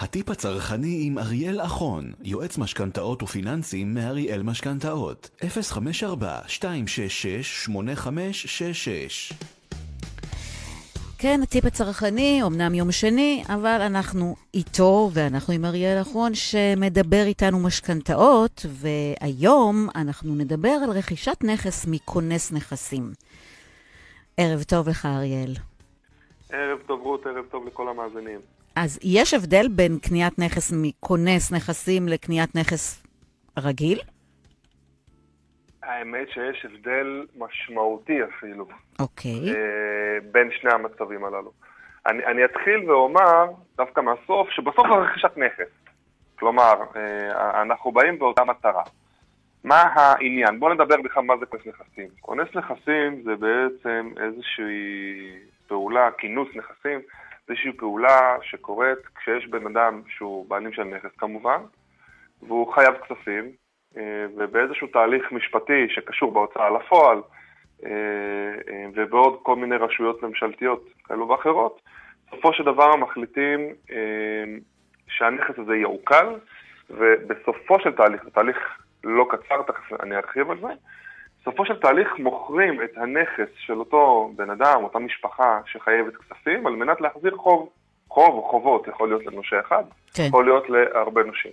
הטיפ הצרכני עם אריאל אחון, יועץ משכנתאות ופיננסים מאריאל משכנתאות, 054-266-8566 כן, הטיפ הצרכני, אמנם יום שני, אבל אנחנו איתו, ואנחנו עם אריאל אחרון, שמדבר איתנו משכנתאות, והיום אנחנו נדבר על רכישת נכס מכונס נכסים. ערב טוב לך, אריאל. ערב טוב, רות, ערב טוב לכל המאזינים. אז יש הבדל בין קניית נכס מכונס נכסים לקניית נכס רגיל? האמת שיש הבדל משמעותי אפילו. אוקיי. אה, בין שני המצבים הללו. אני, אני אתחיל ואומר, דווקא מהסוף, שבסוף זה רכישת נכס. כלומר, אה, אנחנו באים באותה מטרה. מה העניין? בואו נדבר בכלל מה זה כונס נכסים. כונס נכסים זה בעצם איזושהי פעולה, כינוס נכסים, איזושהי פעולה שקורית כשיש בן אדם שהוא בעלים של נכס כמובן, והוא חייב כספים, אה, ובאיזשהו תהליך משפטי שקשור בהוצאה לפועל, אה, אה, ובעוד כל מיני רשויות ממשלתיות כאלו ואחרות, בסופו של דבר מחליטים שהנכס הזה יעוקל, ובסופו של תהליך, זה תהליך לא קצר, תכף אני ארחיב על זה, בסופו של תהליך מוכרים את הנכס של אותו בן אדם, אותה משפחה שחייבת כספים, על מנת להחזיר חוב, חוב או חובות, יכול להיות לנושה אחד, כן. יכול להיות להרבה נושים.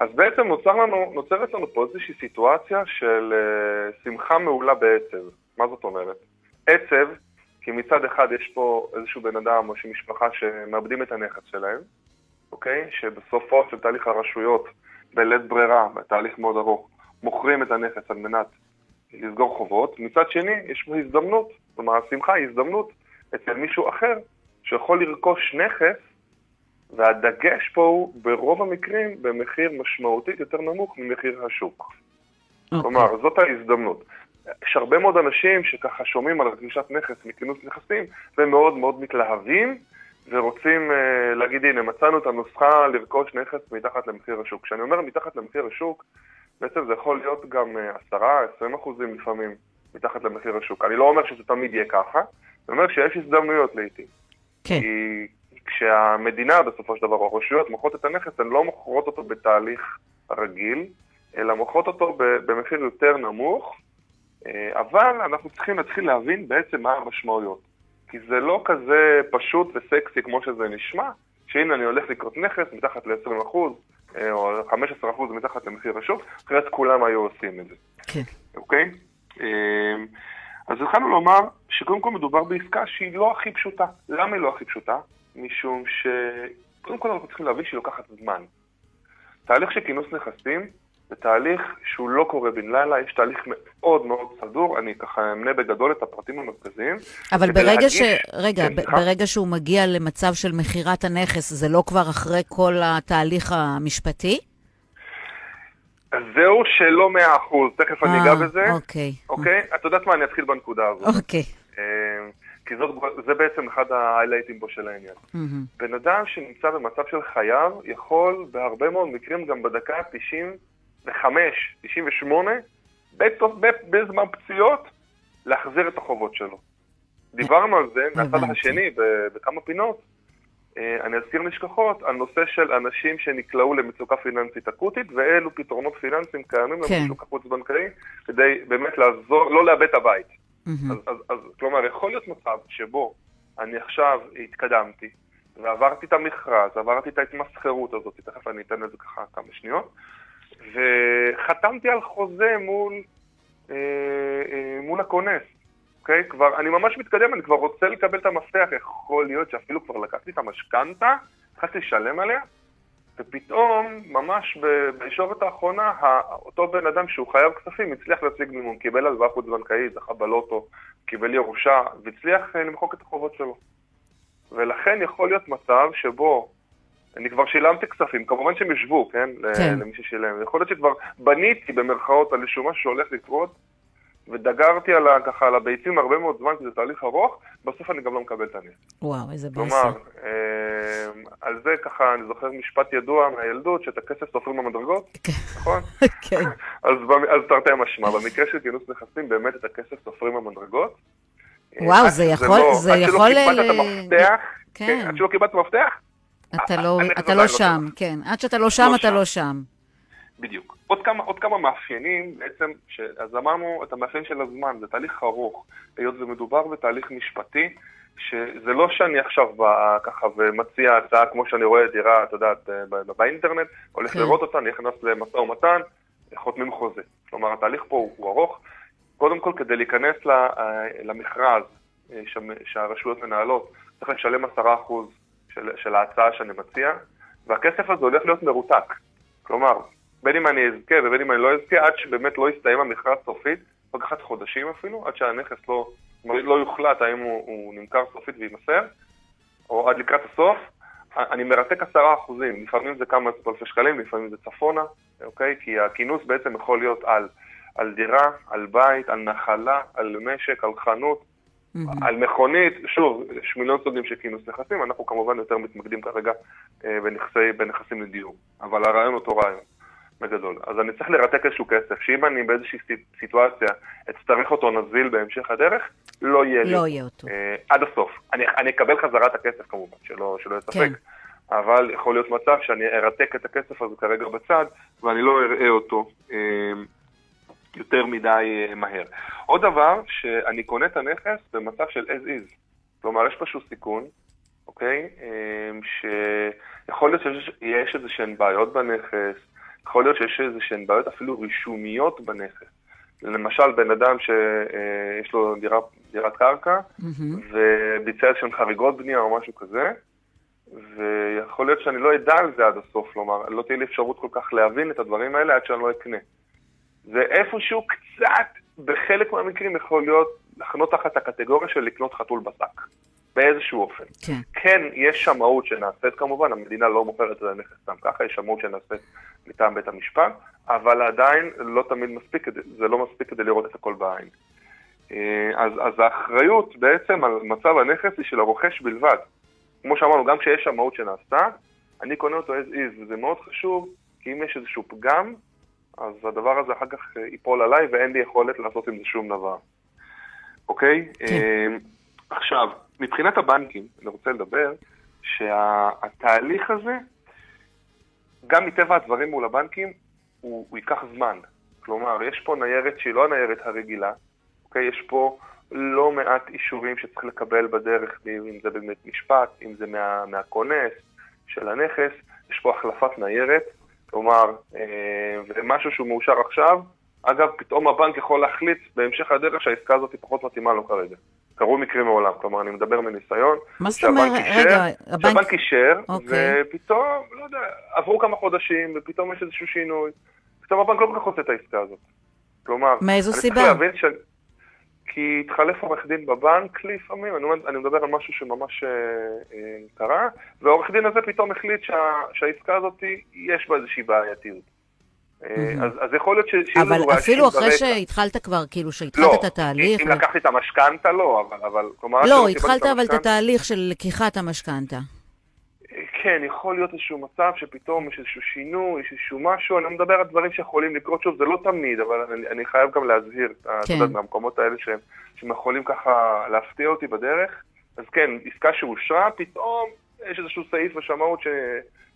אז בעצם נוצר לנו, נוצרת לנו פה איזושהי סיטואציה של uh, שמחה מעולה בעצב. מה זאת אומרת? עצב, כי מצד אחד יש פה איזשהו בן אדם או איזושהי משפחה שמאבדים את הנכס שלהם, אוקיי? שבסופו של תהליך הרשויות, בלית ברירה, בתהליך מאוד ארוך, מוכרים את הנכס על מנת לסגור חובות. מצד שני, יש פה הזדמנות, כלומר השמחה היא הזדמנות אצל מישהו אחר שיכול לרכוש נכס והדגש פה הוא ברוב המקרים במחיר משמעותית יותר נמוך ממחיר השוק. Okay. אוקיי. כלומר, זאת ההזדמנות. יש הרבה מאוד אנשים שככה שומעים על רכישת נכס מכינוס נכסים והם מאוד מאוד מתלהבים ורוצים uh, להגיד, הנה, מצאנו את הנוסחה לרכוש נכס מתחת למחיר השוק. כשאני אומר מתחת למחיר השוק, בעצם זה יכול להיות גם uh, 10-20 אחוזים לפעמים מתחת למחיר השוק. אני לא אומר שזה תמיד יהיה ככה, אני אומר שיש הזדמנויות לעיתים. כן. כי כשהמדינה בסופו של דבר, או הרשויות, מוכרות את הנכס, הן לא מוכרות אותו בתהליך רגיל, אלא מוכרות אותו במחיר יותר נמוך, אה, אבל אנחנו צריכים להתחיל להבין בעצם מה המשמעויות. כי זה לא כזה פשוט וסקסי כמו שזה נשמע, שהנה אני הולך לקרות נכס מתחת ל-20% אה, או 15% מתחת למחיר השוק, אחרת כולם היו עושים את זה. כן. אוקיי? אה, אז התחלנו לומר שקודם כל מדובר בעסקה שהיא לא הכי פשוטה. למה היא לא הכי פשוטה? משום שקודם כל אנחנו צריכים להבין שהיא לוקחת זמן. תהליך של כינוס נכסים זה תהליך שהוא לא קורה בן לילה, יש תהליך מאוד מאוד סדור, אני ככה אמנה בגדול את הפרטים המרכזיים. אבל ברגע להגיש... ש... רגע, כן, ברגע שהוא מגיע למצב של מכירת הנכס, זה לא כבר אחרי כל התהליך המשפטי? אז זהו שלא מאה אחוז, תכף אני אגע אה, בזה. אוקיי. אוקיי? את יודעת מה, אני אתחיל בנקודה הזאת. אוקיי. אה, כי זאת, זה בעצם אחד ההיילייטים פה של העניין. Mm-hmm. בן אדם שנמצא במצב של חייו, יכול בהרבה מאוד מקרים גם בדקה 95, 98, בזמן פציעות, להחזיר את החובות שלו. דיברנו על זה מהצד השני בכמה פינות. אה, אני אזכיר נשכחות על נושא של אנשים שנקלעו למצוקה פיננסית אקוטית, ואילו פתרונות פיננסיים קיימים כן. בשוק החוץ-בנקאי, כדי באמת לעזור, לא לאבד את הבית. Mm-hmm. אז, אז, אז כלומר, יכול להיות מצב שבו אני עכשיו התקדמתי, ועברתי את המכרז, עברתי את ההתמסחרות הזאת, תכף אני אתן לזה ככה כמה שניות, וחתמתי על חוזה מול, אה, אה, מול הכונס, אוקיי? כבר, אני ממש מתקדם, אני כבר רוצה לקבל את המפתח, יכול להיות שאפילו כבר לקחתי את המשכנתה, התחלתי לשלם עליה, ופתאום, ממש בישורת האחרונה, אותו בן אדם שהוא חייב כספים הצליח להציג מימון, קיבל הלוואה חוץ בנקאית, זכה בלוטו, קיבל ירושה, והצליח אה, למחוק את החובות שלו. ולכן יכול להיות מצב שבו אני כבר שילמתי כספים, כמובן שהם ישבו, כן? כן. למי ששילם. יכול להיות שכבר בניתי במרכאות על איזשהו משהו שהולך לקרות, ודגרתי על, ככה, על הביצים הרבה מאוד זמן, כי זה תהליך ארוך, בסוף אני גם לא מקבל את הנס. וואו, איזה באסה. כלומר, אה, על זה ככה, אני זוכר משפט ידוע מהילדות, שאת הכסף סופרים במדרגות, כן. נכון? כן. אז, אז תרתי משמע, במקרה של כינוס נכסים, באמת את הכסף סופרים במדרגות. וואו, זה יכול... זה יכול... עד שלא קיבלת את המפתח, כן. עד שלא קיבלת את המפתח, אתה לא, אתה לא לא שם. כן. עד שאתה לא שם, לא אתה שם. לא שם. בדיוק. עוד כמה, עוד כמה מאפיינים בעצם, ש... אז אמרנו את המאפיין של הזמן, זה תהליך ארוך, היות ומדובר בתהליך משפטי, שזה לא שאני עכשיו בא ככה ומציע הצעה כמו שאני רואה דירה, את יודעת, ב- באינטרנט, הולך כן. לראות אותה, נכנס למשא ומתן, חותמים חוזה. כלומר, התהליך פה הוא, הוא ארוך. קודם כל, כדי להיכנס אה, למכרז אה, שהרשויות מנהלות, צריך לשלם 10% של, של ההצעה שאני מציע, והכסף הזה הולך להיות מרותק. כלומר, בין אם אני אזכה ובין אם אני לא אזכה, עד שבאמת לא יסתיים המכרז סופית, יכול לקחת חודשים אפילו, עד שהנכס לא, לא יוחלט האם הוא, הוא נמכר סופית ויימסר, או עד לקראת הסוף, אני מרתק עשרה אחוזים, לפעמים זה כמה עשרות אלפי שקלים, לפעמים זה צפונה, אוקיי? כי הכינוס בעצם יכול להיות על, על דירה, על בית, על נחלה, על משק, על חנות, מהמם. על מכונית, שוב, יש מיליון סוגים של כינוס נכסים, אנחנו כמובן יותר מתמקדים כרגע אה, בנכסי, בנכסים לדיור, אבל הרעיון אותו רעיון, בגדול. אז אני צריך לרתק איזשהו כסף, שאם אני באיזושהי סיט- סיטואציה אצטרך אותו נזיל בהמשך הדרך, לא יהיה לי. לא יהיה אותו. אה, עד הסוף. אני, אני אקבל חזרה את הכסף כמובן, שלא, שלא יהיה ספק. כן. אבל יכול להיות מצב שאני ארתק את הכסף הזה כרגע בצד, ואני לא אראה אותו אה, יותר מדי אה, מהר. עוד דבר, שאני קונה את הנכס במצב של as is. כלומר, יש איזשהו סיכון, אוקיי? אה, שיכול להיות שיש איזה שהן בעיות בנכס, יכול להיות שיש איזה שהן בעיות אפילו רישומיות בנכס. למשל, בן אדם שיש לו דירה, דירת קרקע, מהמם. וביצע איזשהן חריגות בנייה או משהו כזה, ויכול להיות שאני לא אדע על זה עד הסוף, כלומר, לא תהיה לי אפשרות כל כך להבין את הדברים האלה עד שאני לא אקנה. זה איפשהו קצת, בחלק מהמקרים יכול להיות לחנות תחת הקטגוריה של לקנות חתול בשק, באיזשהו אופן. כן. כן, יש שמאות שנעשית כמובן, המדינה לא מוכרת את הנכס סתם ככה, יש שמאות שנעשית מטעם בית המשפט, אבל עדיין לא תמיד מספיק, זה לא מספיק כדי לראות את הכל בעין. אה, אז, אז האחריות בעצם על מצב הנכס היא של הרוכש בלבד. כמו שאמרנו, גם כשיש שמאות שנעשתה, אני קונה אותו as is, וזה מאוד חשוב, כי אם יש איזשהו פגם, אז הדבר הזה אחר כך אה, ייפול עליי ואין לי יכולת לעשות עם זה שום דבר. אוקיי? כן. אה, עכשיו, מבחינת הבנקים, אני רוצה לדבר שהתהליך הזה, גם מטבע הדברים מול הבנקים, הוא, הוא ייקח זמן. כלומר, יש פה ניירת שהיא לא הניירת הרגילה, אוקיי? יש פה לא מעט אישורים שצריך לקבל בדרך, אם זה באמת משפט, אם זה מה, מהכונס של הנכס, יש פה החלפת ניירת, כלומר, אה, ומשהו שהוא מאושר עכשיו, אגב, פתאום הבנק יכול להחליט בהמשך הדרך שהעסקה הזאת היא פחות מתאימה לו כרגע. קרו מקרים מעולם, כלומר, אני מדבר מניסיון. מה זאת אומרת? רגע, הבנק... שהבנק אישר, אוקיי. ופתאום, לא יודע, עברו כמה חודשים, ופתאום יש איזשהו שינוי. פתאום הבנק לא כל כך רוצה את העסקה הזאת. כלומר, מאיזו אני סיבה? צריך להבין ש... כי התחלף עורך דין בבנק לפעמים, אני, אני מדבר על משהו שממש אה, אה, קרה, והעורך דין הזה פתאום החליט שה, שהעסקה הזאת, יש בה איזושהי בעייתיות. אה. אז, אז יכול להיות ש... אבל אפילו אחרי ברקע. שהתחלת כבר, כאילו, שהתחלת לא, את התהליך... אם ו- לקחתי את המשכנתה, לא, אבל... אבל כלומר, לא, התחלת אבל את התהליך של לקיחת המשכנתה. כן, יכול להיות איזשהו מצב שפתאום יש איזשהו שינוי, יש איזשהו משהו, אני לא מדבר על דברים שיכולים לקרות, שוב, זה לא תמיד, אבל אני, אני חייב גם להזהיר, את כן. יודעת, מהמקומות האלה שהם, שהם יכולים ככה להפתיע אותי בדרך. אז כן, עסקה שאושרה, פתאום יש איזשהו סעיף בשמאות ש,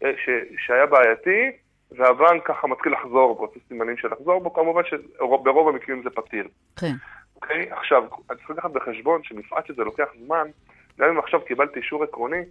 ש, שהיה בעייתי, והבנק ככה מתחיל לחזור בו, עושה סימנים של לחזור בו, כמובן שברוב המקרים זה פתיר. כן. אוקיי? עכשיו, אני צריך לקחת בחשבון שמפעט שזה לוקח זמן, גם אם עכשיו קיבלתי אישור עקרוני,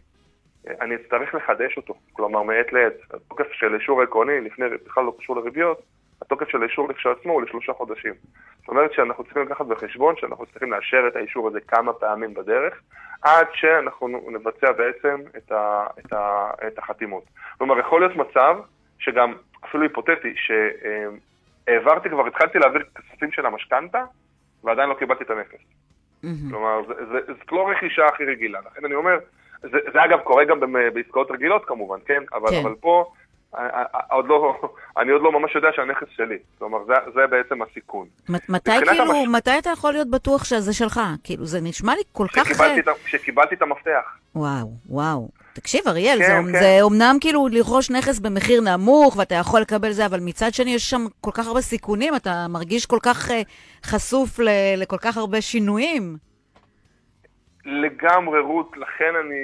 אני אצטרך לחדש אותו. כלומר, מעת לעת. התוקף של אישור עקרוני, לפני, בכלל לא קשור לריביות, התוקף של האישור כשלעצמו הוא לשלושה חודשים. זאת אומרת שאנחנו צריכים לקחת בחשבון שאנחנו צריכים לאשר את האישור הזה כמה פעמים בדרך, עד שאנחנו נבצע בעצם את, ה, את, ה, את החתימות. כלומר, יכול להיות מצב שגם, אפילו היפותטי, שהעברתי כבר, התחלתי להעביר כספים של המשכנתה, ועדיין לא קיבלתי את הנכס. מהמם. כלומר, זאת לא רכישה הכי רגילה. לכן אני אומר, זה, זה אגב קורה גם בעסקאות רגילות כמובן, כן? אבל, כן. אבל פה, אה, אה, עוד לא, אני עוד לא ממש יודע שהנכס שלי. כלומר, זה, זה בעצם הסיכון. מת- מתי כאילו, המש- מתי אתה יכול להיות בטוח שזה שלך? כאילו, זה נשמע לי כל כך... כשקיבלתי, את, ה- כשקיבלתי את המפתח. וואו, וואו. תקשיב, אריאל, כן, זה, כן. זה אומנם כאילו לרכוש נכס במחיר נמוך, ואתה יכול לקבל זה, אבל מצד שני יש שם כל כך הרבה סיכונים, אתה מרגיש כל כך uh, חשוף ל, לכל כך הרבה שינויים. לגמרי, רות, לכן אני,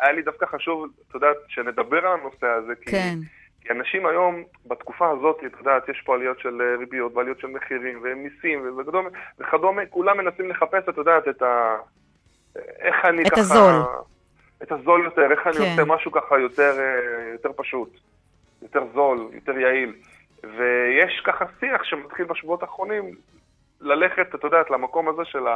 היה לי דווקא חשוב, את יודעת, שנדבר על הנושא הזה, כי, כן. כי אנשים היום, בתקופה הזאת, את יודעת, יש פה עליות של אה, ריביות ועליות של מחירים ומיסים וכדומה, וכדומה, כולם מנסים לחפש, את יודעת, את ה... איך אני את ככה... הזול. את הזול יותר, איך אני כן. עושה משהו ככה יותר, אה, יותר פשוט, יותר זול, יותר יעיל. ויש ככה שיח שמתחיל בשבועות האחרונים ללכת, את יודעת, למקום הזה של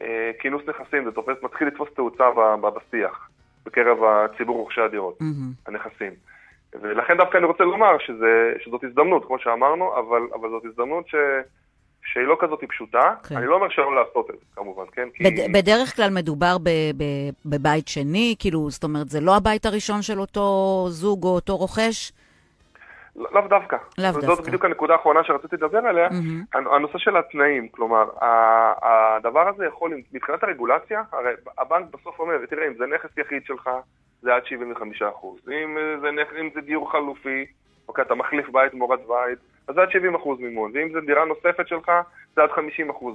הכינוס נכסים, זה תופס, מתחיל לתפוס תאוצה בשיח, בקרב הציבור רוכשי הדירות, מהמם. הנכסים. ולכן דווקא אני רוצה לומר שזה, שזאת הזדמנות, כמו שאמרנו, אבל, אבל זאת הזדמנות ש, שהיא לא כזאת פשוטה. כן. אני לא אומר שלא לעשות את זה, כמובן, כן? כי... בד- בדרך כלל מדובר ב- ב- בבית שני, כאילו, זאת אומרת, זה לא הבית הראשון של אותו זוג או אותו רוכש? לא- לאו דווקא. לאו זאת דווקא. בדיוק הנקודה האחרונה שרציתי לדבר עליה. הנ- הנושא של התנאים, כלומר, הדבר הזה יכול, מבחינת הרגולציה, הרי הבנק בסוף אומר, תראה, אם זה נכס יחיד שלך, זה עד 75%. אם אה, זה, נכ- אם זה דיור חלופי, אוקיי, אתה מחליף בית תמורת בית, אז זה עד 70% מימון. ואם זה דירה נוספת שלך, זה עד 50%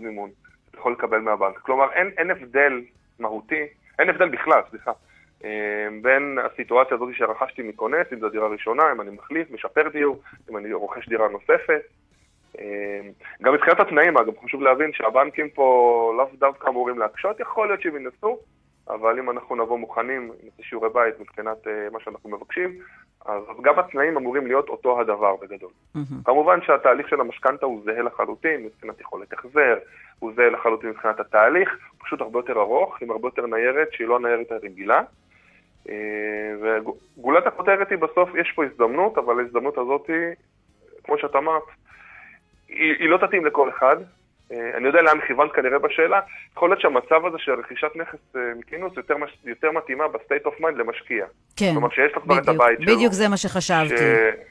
מימון. אתה יכול לקבל מהבנק. כלומר, אין, אין הבדל מהותי, אין הבדל בכלל, סליחה, בין הסיטואציה הזאת שרכשתי מכונס, אם זו דירה ראשונה, אם אני מחליף, משפר דיור, אם אני רוכש דירה נוספת. אה, גם מבחינת התנאים, אגב, חשוב להבין שהבנקים פה לאו דווקא אמורים להקשות, יכול להיות שהם ינסו, אבל אם אנחנו נבוא מוכנים, נעשה שיעורי בית מבחינת אה, מה שאנחנו מבקשים, אז גם התנאים אמורים להיות אותו הדבר בגדול. כמובן שהתהליך של המשכנתה הוא זהה לחלוטין, מבחינת יכולת החזר, הוא זהה לחלוטין מבחינת התהליך, פשוט הרבה יותר ארוך, עם הרבה יותר ניירת שהיא לא הניירת הרגילה. אה, וגולת הכותרת היא בסוף, יש פה הזדמנות, אבל ההזדמנות הזאת, כמו שאת אמרת, היא, היא לא תתאים לכל אחד. אה, אני יודע לאן כיוונת כנראה בשאלה, יכול להיות שהמצב הזה של רכישת נכס אה, מכונס יותר, יותר מתאימה ב state of mind למשקיע. כן, כלומר שיש לו כבר את בדיוק, הבית שלו. בדיוק זה מה שחשבתי. ש...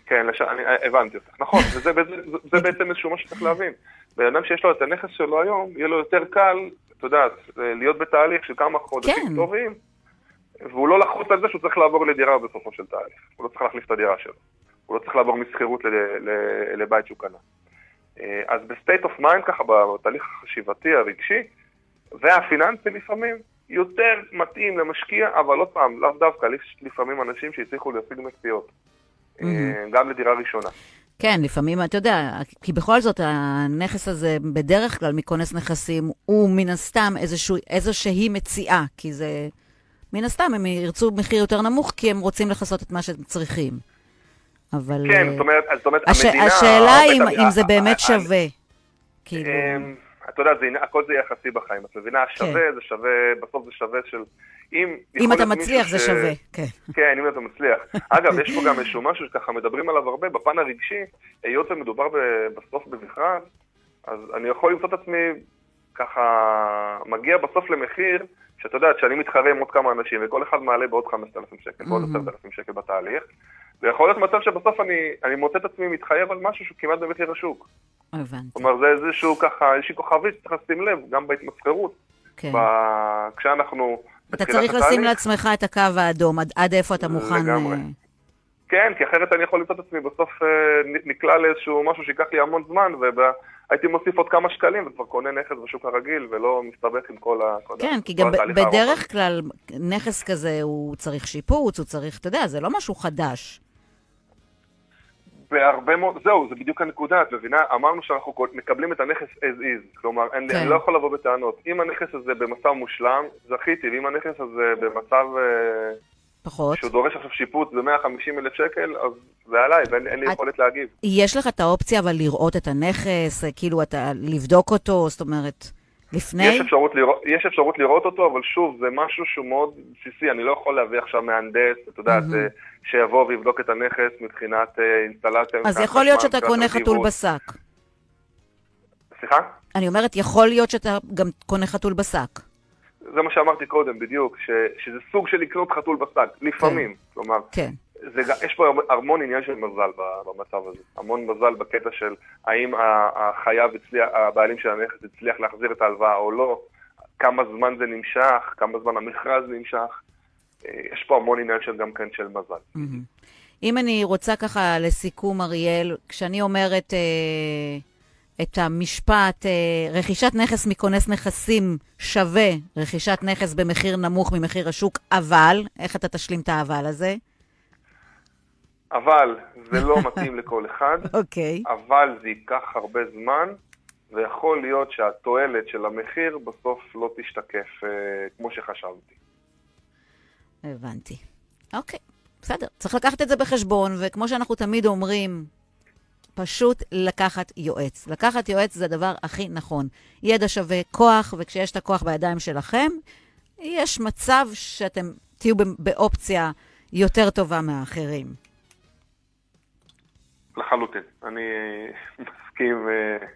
כן, לש... אני הבנתי אותך. נכון, וזה זה, זה, זה בעצם איזשהו משהו שצריך להבין. בן אדם שיש לו את הנכס שלו היום, יהיה לו יותר קל, את יודעת, להיות בתהליך של כמה חודשים כן. טובים, והוא לא לחוץ על זה שהוא צריך לעבור לדירה בסופו של תהליך. הוא לא צריך להחליף את הדירה שלו. הוא לא צריך לעבור משכירות. לבית שהוא קנה. אה, אז ב state of mind, ככה, בתהליך החשיבתי, הרגשי, והפיננסי לפעמים, יותר מתאים למשקיע, אבל עוד פעם, לאו דווקא, לפעמים אנשים שהצליחו להשיג מציאות. אה. גם לדירה ראשונה. כן, לפעמים, אתה יודע, כי בכל זאת הנכס הזה, בדרך כלל מכונס נכסים, הוא מן הסתם איזשהו, איזושהי מציאה, כי זה... מן הסתם הם ירצו מחיר יותר נמוך, כי הם רוצים לכסות את מה שהם צריכים. אבל... כן, אה, זאת אומרת, זאת אומרת, הש... המדינה... השאלה בית אם, המ- אם זה ה- באמת ה- שווה. כאילו... אמ, את יודעת, זה הכל זה יחסי בחיים. את מבינה, שווה, זה שווה, בסוף זה שווה של... אם... אם אתה מצליח, זה ש- שווה, כן. כן, אם אתה מצליח. אגב, יש פה גם איזשהו משהו שככה מדברים עליו הרבה, בפן הרגשי, היות ומדובר ב- בסוף במכרז, אז אני יכול למצוא את עצמי ככה מגיע בסוף למחיר, שאתה יודע, שאני מתחרה עם עוד כמה אנשים, וכל אחד מעלה בעוד 5,000 שקל, בעוד מהמם. 10,000 שקל בתהליך, ויכול להיות מצב שבסוף אני, אני מוצא את עצמי מתחייב על משהו שהוא כמעט במחיר השוק. הבנתי, כלומר, זה איזשהו ככה, איזושהי כוכבית שצריך לשים לב, גם בהתמסחרות, כן. ב... כשאנחנו אתה צריך לשים. לעצמך את הקו האדום, עד, עד איפה אתה מוכן... לגמרי. כן, כי אחרת אני יכול למצוא את עצמי בסוף אה, נקלע לאיזשהו משהו שייקח לי המון זמן, והייתי מוסיף עוד כמה שקלים וכבר קונה נכס בשוק הרגיל, ולא מסתבך עם כל ה... כן, כי גם. בדרך כלל נכס כזה הוא צריך שיפוץ, הוא צריך, אתה יודע, זה לא משהו חדש. בהרבה מאוד, זהו, זה בדיוק הנקודה, את מבינה? אמרנו שאנחנו מקבלים את הנכס as is, כלומר, כן. אני לא יכול לבוא בטענות. אם הנכס הזה במצב מושלם, זכיתי, ואם הנכס הזה במצב אה, פחות. שהוא דורש עכשיו שיפוץ ב-150 אלף שקל, אז זה עליי, ואין אין לי את- יכולת להגיב. יש לך את האופציה אבל לראות את הנכס, אה, כאילו אתה, לבדוק אותו, זאת אומרת, לפני? יש אפשרות, לראות, יש אפשרות לראות אותו, אבל שוב, זה משהו שהוא מאוד בסיסי, אני לא יכול להביא עכשיו מהנדס, את יודעת. אה, שיבוא ויבדוק את הנכס מבחינת אה, אינסטלציה. אז יכול להיות שאתה קונה חתול. בשק. סליחה? אני אומרת, יכול להיות שאתה גם קונה חתול בשק. זה מה שאמרתי קודם, בדיוק, ש, שזה סוג של לקנות חתול בשק, לפעמים. כלומר, כן. זה, יש פה המ- המון עניין של מזל במצב הזה. המון מזל בקטע של האם החייב הצליח, הבעלים של הנכס הצליח להחזיר את ההלוואה או לא, כמה זמן זה נמשך, כמה זמן המכרז נמשך. אה, יש פה המון עניין של גם כן של מזל. מהמם. אם אני רוצה ככה לסיכום, אריאל, כשאני אומרת, אה, את המשפט, אה, רכישת נכס מכונס נכסים שווה רכישת נכס במחיר נמוך ממחיר השוק, אבל, איך אתה תשלים את האבל הזה? אבל זה לא מתאים לכל אחד, אוקיי. אבל זה ייקח הרבה זמן, ויכול להיות שהתועלת של המחיר בסוף לא תשתקף אה, כמו שחשבתי. הבנתי. אוקיי, בסדר. צריך לקחת את זה בחשבון, וכמו שאנחנו תמיד אומרים, פשוט לקחת יועץ. לקחת יועץ זה הדבר הכי נכון. ידע שווה כוח, וכשיש את הכוח בידיים שלכם, יש מצב שאתם תהיו באופציה יותר טובה מהאחרים. לחלוטין. אני מסכים, אה,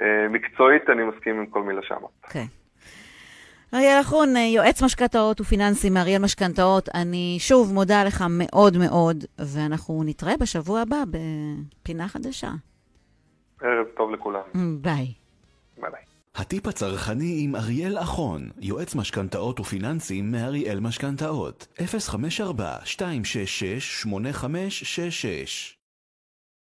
אה, מקצועית אני מסכים עם כל מילה שאמרת. כן. Okay. אריאל אחרון, יועץ משכנתאות ופיננסי מאריאל משכנתאות, אני שוב מודה לך מאוד מאוד, ואנחנו נתראה בשבוע הבא בפינה חדשה. ערב טוב לכולם. ביי. ביי ביי. הטיפ הצרכני עם אריאל אחון, יועץ משכנתאות ופיננסים מאריאל משכנתאות, 054-266-8566